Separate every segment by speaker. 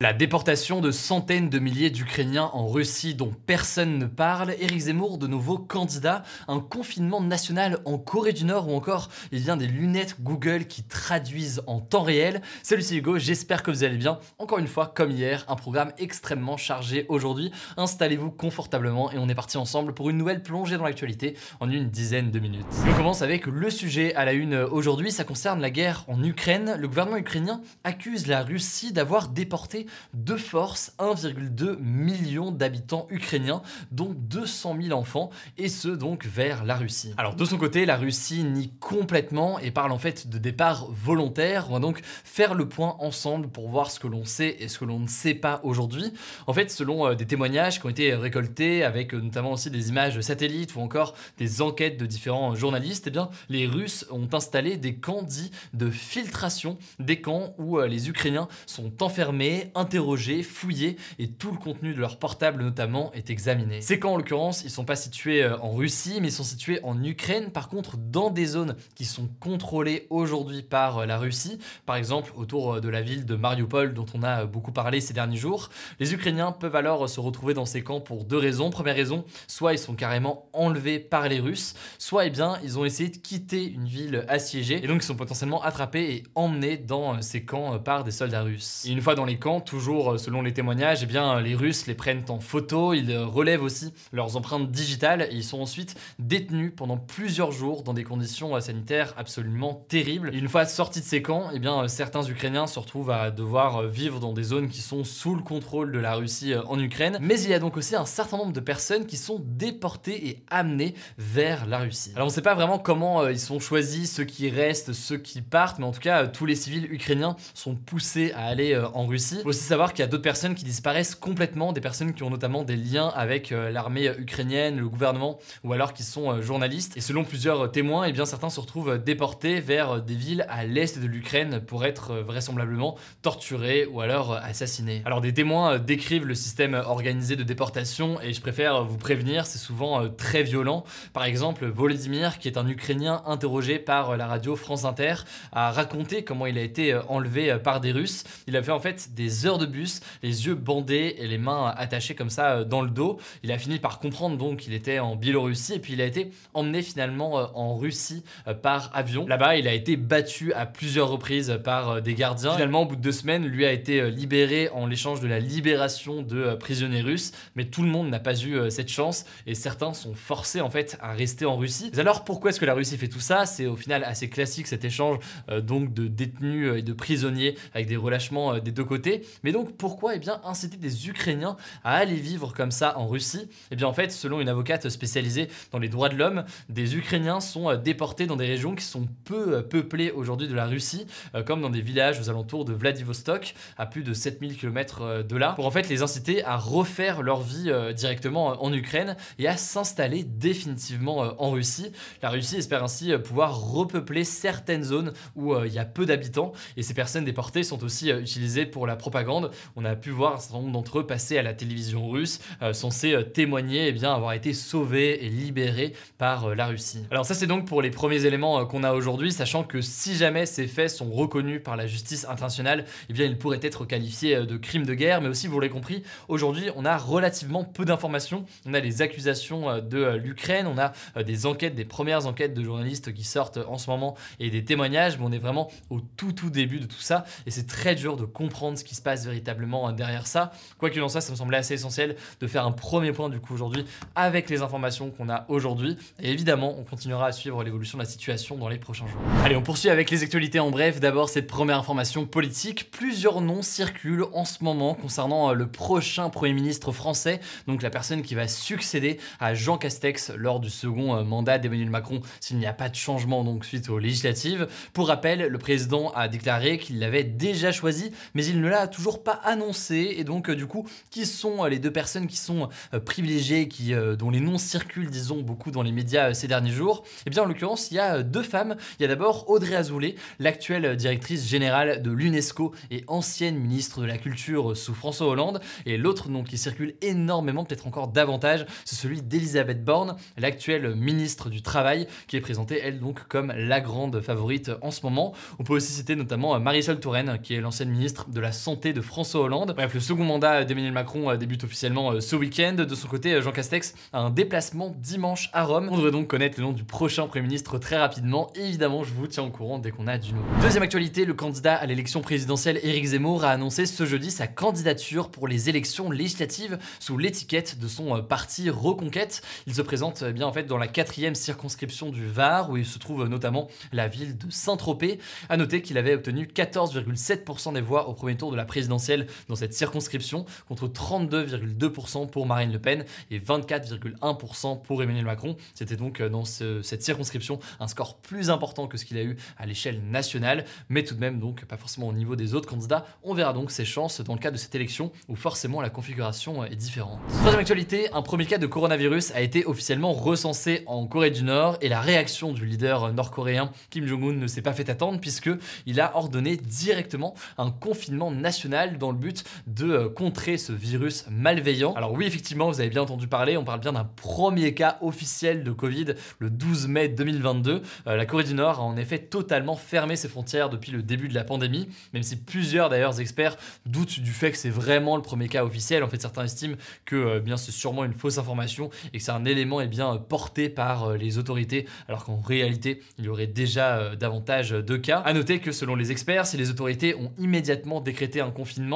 Speaker 1: La déportation de centaines de milliers d'Ukrainiens en Russie dont personne ne parle, Éric Zemmour de nouveau candidat, un confinement national en Corée du Nord ou encore il vient des lunettes Google qui traduisent en temps réel. Salut c'est Hugo, j'espère que vous allez bien. Encore une fois, comme hier, un programme extrêmement chargé aujourd'hui. Installez-vous confortablement et on est parti ensemble pour une nouvelle plongée dans l'actualité en une dizaine de minutes. on commence avec le sujet à la une aujourd'hui, ça concerne la guerre en Ukraine. Le gouvernement ukrainien accuse la Russie d'avoir déporté de force 1,2 million d'habitants ukrainiens, dont 200 000 enfants, et ce donc vers la Russie. Alors de son côté, la Russie nie complètement et parle en fait de départ volontaire. On va donc faire le point ensemble pour voir ce que l'on sait et ce que l'on ne sait pas aujourd'hui. En fait, selon euh, des témoignages qui ont été récoltés avec euh, notamment aussi des images satellites ou encore des enquêtes de différents journalistes, eh bien les Russes ont installé des camps dits de filtration, des camps où euh, les Ukrainiens sont enfermés, interrogés, fouillés et tout le contenu de leur portable notamment est examiné. Ces camps en l'occurrence, ils sont pas situés euh, en Russie, mais ils sont situés en Ukraine, par contre dans des zones qui sont contrôlées aujourd'hui par euh, la Russie, par exemple autour euh, de la ville de Mariupol dont on a beaucoup parlé ces derniers jours. Les Ukrainiens peuvent alors se retrouver dans ces camps pour deux raisons. Première raison, soit ils sont carrément enlevés par les Russes, soit eh bien ils ont essayé de quitter une ville assiégée et donc ils sont potentiellement attrapés et emmenés dans ces camps par des soldats russes. Et une fois dans les camps, toujours euh, selon les témoignages, eh bien, euh, les Russes les prennent en photo, ils euh, relèvent aussi leurs empreintes digitales et ils sont ensuite détenus pendant plusieurs jours dans des conditions sanitaires absolument terribles. Une fois sortis de ces camps, eh bien, certains Ukrainiens se retrouvent à devoir vivre dans des zones qui sont sous le contrôle de la Russie en Ukraine. Mais il y a donc aussi un certain nombre de personnes qui sont déportées et amenées vers la Russie. Alors on ne sait pas vraiment comment ils sont choisis, ceux qui restent, ceux qui partent, mais en tout cas tous les civils ukrainiens sont poussés à aller en Russie aussi savoir qu'il y a d'autres personnes qui disparaissent complètement, des personnes qui ont notamment des liens avec euh, l'armée ukrainienne, le gouvernement, ou alors qui sont euh, journalistes. Et selon plusieurs témoins, et eh bien certains se retrouvent déportés vers des villes à l'est de l'Ukraine pour être euh, vraisemblablement torturés ou alors assassinés. Alors des témoins décrivent le système organisé de déportation et je préfère vous prévenir, c'est souvent très violent. Par exemple, Volodymyr, qui est un Ukrainien interrogé par la radio France Inter, a raconté comment il a été enlevé par des Russes. Il a fait en fait des de bus, les yeux bandés et les mains attachées comme ça euh, dans le dos. Il a fini par comprendre donc qu'il était en Biélorussie et puis il a été emmené finalement euh, en Russie euh, par avion. Là-bas, il a été battu à plusieurs reprises par des gardiens. Finalement, au bout de deux semaines, lui a été libéré en l'échange de la libération de prisonniers russes. Mais tout le monde n'a pas eu cette chance et certains sont forcés en fait à rester en Russie. alors pourquoi est-ce que la Russie fait tout ça? C'est au final assez classique cet échange donc de détenus et de prisonniers avec des relâchements des deux côtés. Mais donc pourquoi eh bien, inciter des Ukrainiens à aller vivre comme ça en Russie? Eh bien en fait, selon une avocate spécialisée dans les droits de l'homme, des Ukrainiens sont euh, déportés dans des régions qui sont peu euh, peuplées aujourd'hui de la Russie, euh, comme dans des villages aux alentours de Vladivostok, à plus de 7000 km de là, pour en fait les inciter à refaire leur vie directement en Ukraine et à s'installer définitivement en Russie. La Russie espère ainsi pouvoir repeupler certaines zones où il y a peu d'habitants et ces personnes déportées sont aussi utilisées pour la propagande on a pu voir un certain nombre d'entre eux passer à la télévision russe, euh, censés euh, témoigner et eh bien, avoir été sauvés et libérés par euh, la Russie. Alors ça c'est donc pour les premiers éléments qu'on a aujourd'hui, sachant que si jamais ces faits sont reconnus par la justice internationale, eh bien ils pourraient être qualifiés de crimes de guerre, mais aussi vous l'avez compris, aujourd'hui on a relativement peu d'informations. On a les accusations de l'Ukraine, on a des enquêtes, des premières enquêtes de journalistes qui sortent en ce moment et des témoignages, mais on est vraiment au tout tout début de tout ça et c'est très dur de comprendre ce qui se passe passe véritablement derrière ça. Quoi qu'il en soit, ça me semblait assez essentiel de faire un premier point du coup aujourd'hui avec les informations qu'on a aujourd'hui. Et évidemment, on continuera à suivre l'évolution de la situation dans les prochains jours. Allez, on poursuit avec les actualités en bref. D'abord, cette première information politique. Plusieurs noms circulent en ce moment concernant le prochain Premier ministre français, donc la personne qui va succéder à Jean Castex lors du second mandat d'Emmanuel Macron s'il n'y a pas de changement donc suite aux législatives. Pour rappel, le président a déclaré qu'il l'avait déjà choisi, mais il ne l'a toujours pas annoncé. Et donc, du coup, qui sont les deux personnes qui sont privilégiées, qui, dont les noms circulent, disons, beaucoup dans les médias ces derniers jours? Eh bien, en l'occurrence, il y a deux femmes. Il y a d'abord Audrey Azoulay, l'actuelle directrice générale de l'UNESCO et ancienne ministre de la Culture sous François Hollande. Et l'autre nom qui circule énormément, peut-être encore davantage, c'est celui d'Elisabeth Borne, l'actuelle ministre du Travail, qui est présentée, elle, donc, comme la grande favorite en ce moment. On peut aussi citer notamment Marisol Touraine, qui est l'ancienne ministre de la Santé de François Hollande. Bref, le second mandat d'Emmanuel Macron débute officiellement ce week-end. De son côté, Jean Castex a un déplacement dimanche à Rome. On devrait donc connaître le nom du prochain Premier ministre très rapidement. évidemment, je vous tiens au courant dès qu'on a du nouveau. Deuxième actualité, le candidat à l'élection présidentielle Éric Zemmour a annoncé ce jeudi sa candidature pour les élections législatives sous l'étiquette de son parti Reconquête. Il se présente eh bien en fait dans la quatrième circonscription du Var où il se trouve notamment la ville de Saint-Tropez. À noter qu'il avait obtenu 14,7% des voix au premier tour de la présidentielle dans cette circonscription contre 32,2% pour Marine Le Pen et 24,1% pour Emmanuel Macron. C'était donc euh, dans cette circonscription un score plus important que ce qu'il a eu à l'échelle nationale, mais tout de même donc pas forcément au niveau des autres candidats. On verra donc ses chances dans le cas de cette élection où forcément la configuration est différente. Troisième actualité, un premier cas de coronavirus a été officiellement recensé en Corée du Nord et la réaction du leader nord-coréen Kim Jong-un ne s'est pas fait attendre puisque il a ordonné directement un confinement national dans le but de euh, contrer ce virus malveillant. Alors oui, effectivement, vous avez bien entendu parler, on parle bien d'un premier cas officiel de Covid le 12 mai 2022. Euh, la Corée du Nord a en effet totalement fermé ses frontières depuis le début de la pandémie, même si plusieurs d'ailleurs experts doutent du fait que c'est vraiment le premier cas officiel. En fait, certains estiment que euh, bien c'est sûrement une fausse information et que c'est un élément eh bien porté par les autorités, alors qu'en réalité, il y aurait déjà davantage de cas. À noter que selon les experts, si les autorités ont immédiatement décrété un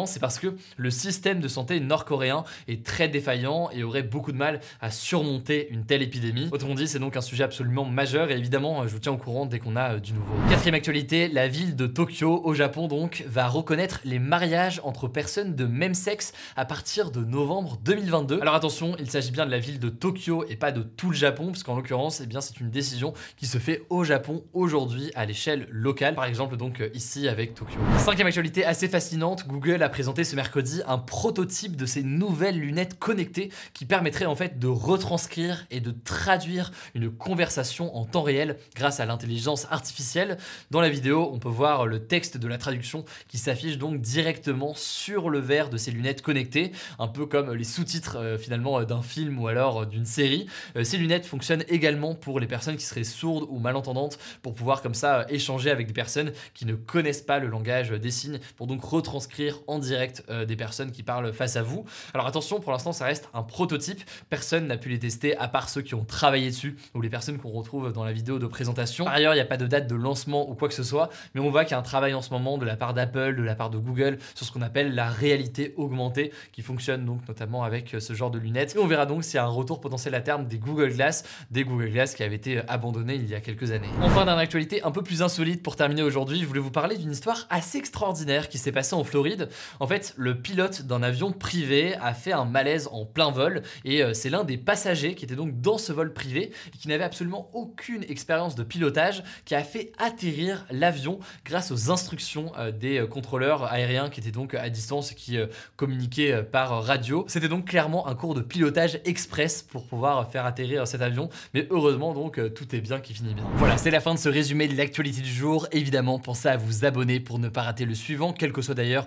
Speaker 1: c'est parce que le système de santé nord-coréen est très défaillant et aurait beaucoup de mal à surmonter une telle épidémie. Autrement dit, c'est donc un sujet absolument majeur et évidemment, je vous tiens au courant dès qu'on a euh, du nouveau. Quatrième actualité, la ville de Tokyo, au Japon donc, va reconnaître les mariages entre personnes de même sexe à partir de novembre 2022. Alors attention, il s'agit bien de la ville de Tokyo et pas de tout le Japon, parce qu'en l'occurrence, eh bien, c'est une décision qui se fait au Japon aujourd'hui à l'échelle locale, par exemple donc euh, ici avec Tokyo. Cinquième actualité assez fascinante, Google a présenté ce mercredi un prototype de ces nouvelles lunettes connectées qui permettraient en fait de retranscrire et de traduire une conversation en temps réel grâce à l'intelligence artificielle. Dans la vidéo, on peut voir le texte de la traduction qui s'affiche donc directement sur le verre de ces lunettes connectées, un peu comme les sous-titres euh, finalement euh, d'un film ou alors d'une série. ces lunettes fonctionnent également pour les personnes qui seraient sourdes ou malentendantes pour pouvoir comme ça échanger avec des personnes qui ne connaissent pas le langage des signes pour donc retranscrire en direct euh, des personnes qui parlent face à vous. Alors attention, pour l'instant, ça reste un prototype. Personne n'a pu les tester à part ceux qui ont travaillé dessus ou les personnes qu'on retrouve dans la vidéo de présentation. Par ailleurs, il n'y a pas de date de lancement ou quoi que ce soit, mais on voit qu'il y a un travail en ce moment de la part d'Apple, de la part de Google sur ce qu'on appelle la réalité augmentée qui fonctionne donc notamment avec euh, ce genre de lunettes. Et on verra donc s'il y a un retour potentiel à terme des Google Glass, des Google Glass qui avaient été abandonnés il y a quelques années. Enfin, d'une actualité un peu plus insolite pour terminer aujourd'hui, je voulais vous parler d'une histoire assez extraordinaire qui s'est passée en Floride. En fait, le pilote d'un avion privé a fait un malaise en plein vol et euh, c'est l'un des passagers qui était donc dans ce vol privé et qui n'avait absolument aucune expérience de pilotage qui a fait atterrir l'avion grâce aux instructions euh, des euh, contrôleurs aériens qui étaient donc à distance et qui communiquaient par radio. C'était donc clairement un cours de pilotage express pour pouvoir faire atterrir cet avion, mais heureusement donc tout est bien qui finit bien. Voilà, c'est la fin de ce résumé de l'actualité du jour. Évidemment, pensez à vous abonner pour ne pas rater le suivant, quelle que soit d'ailleurs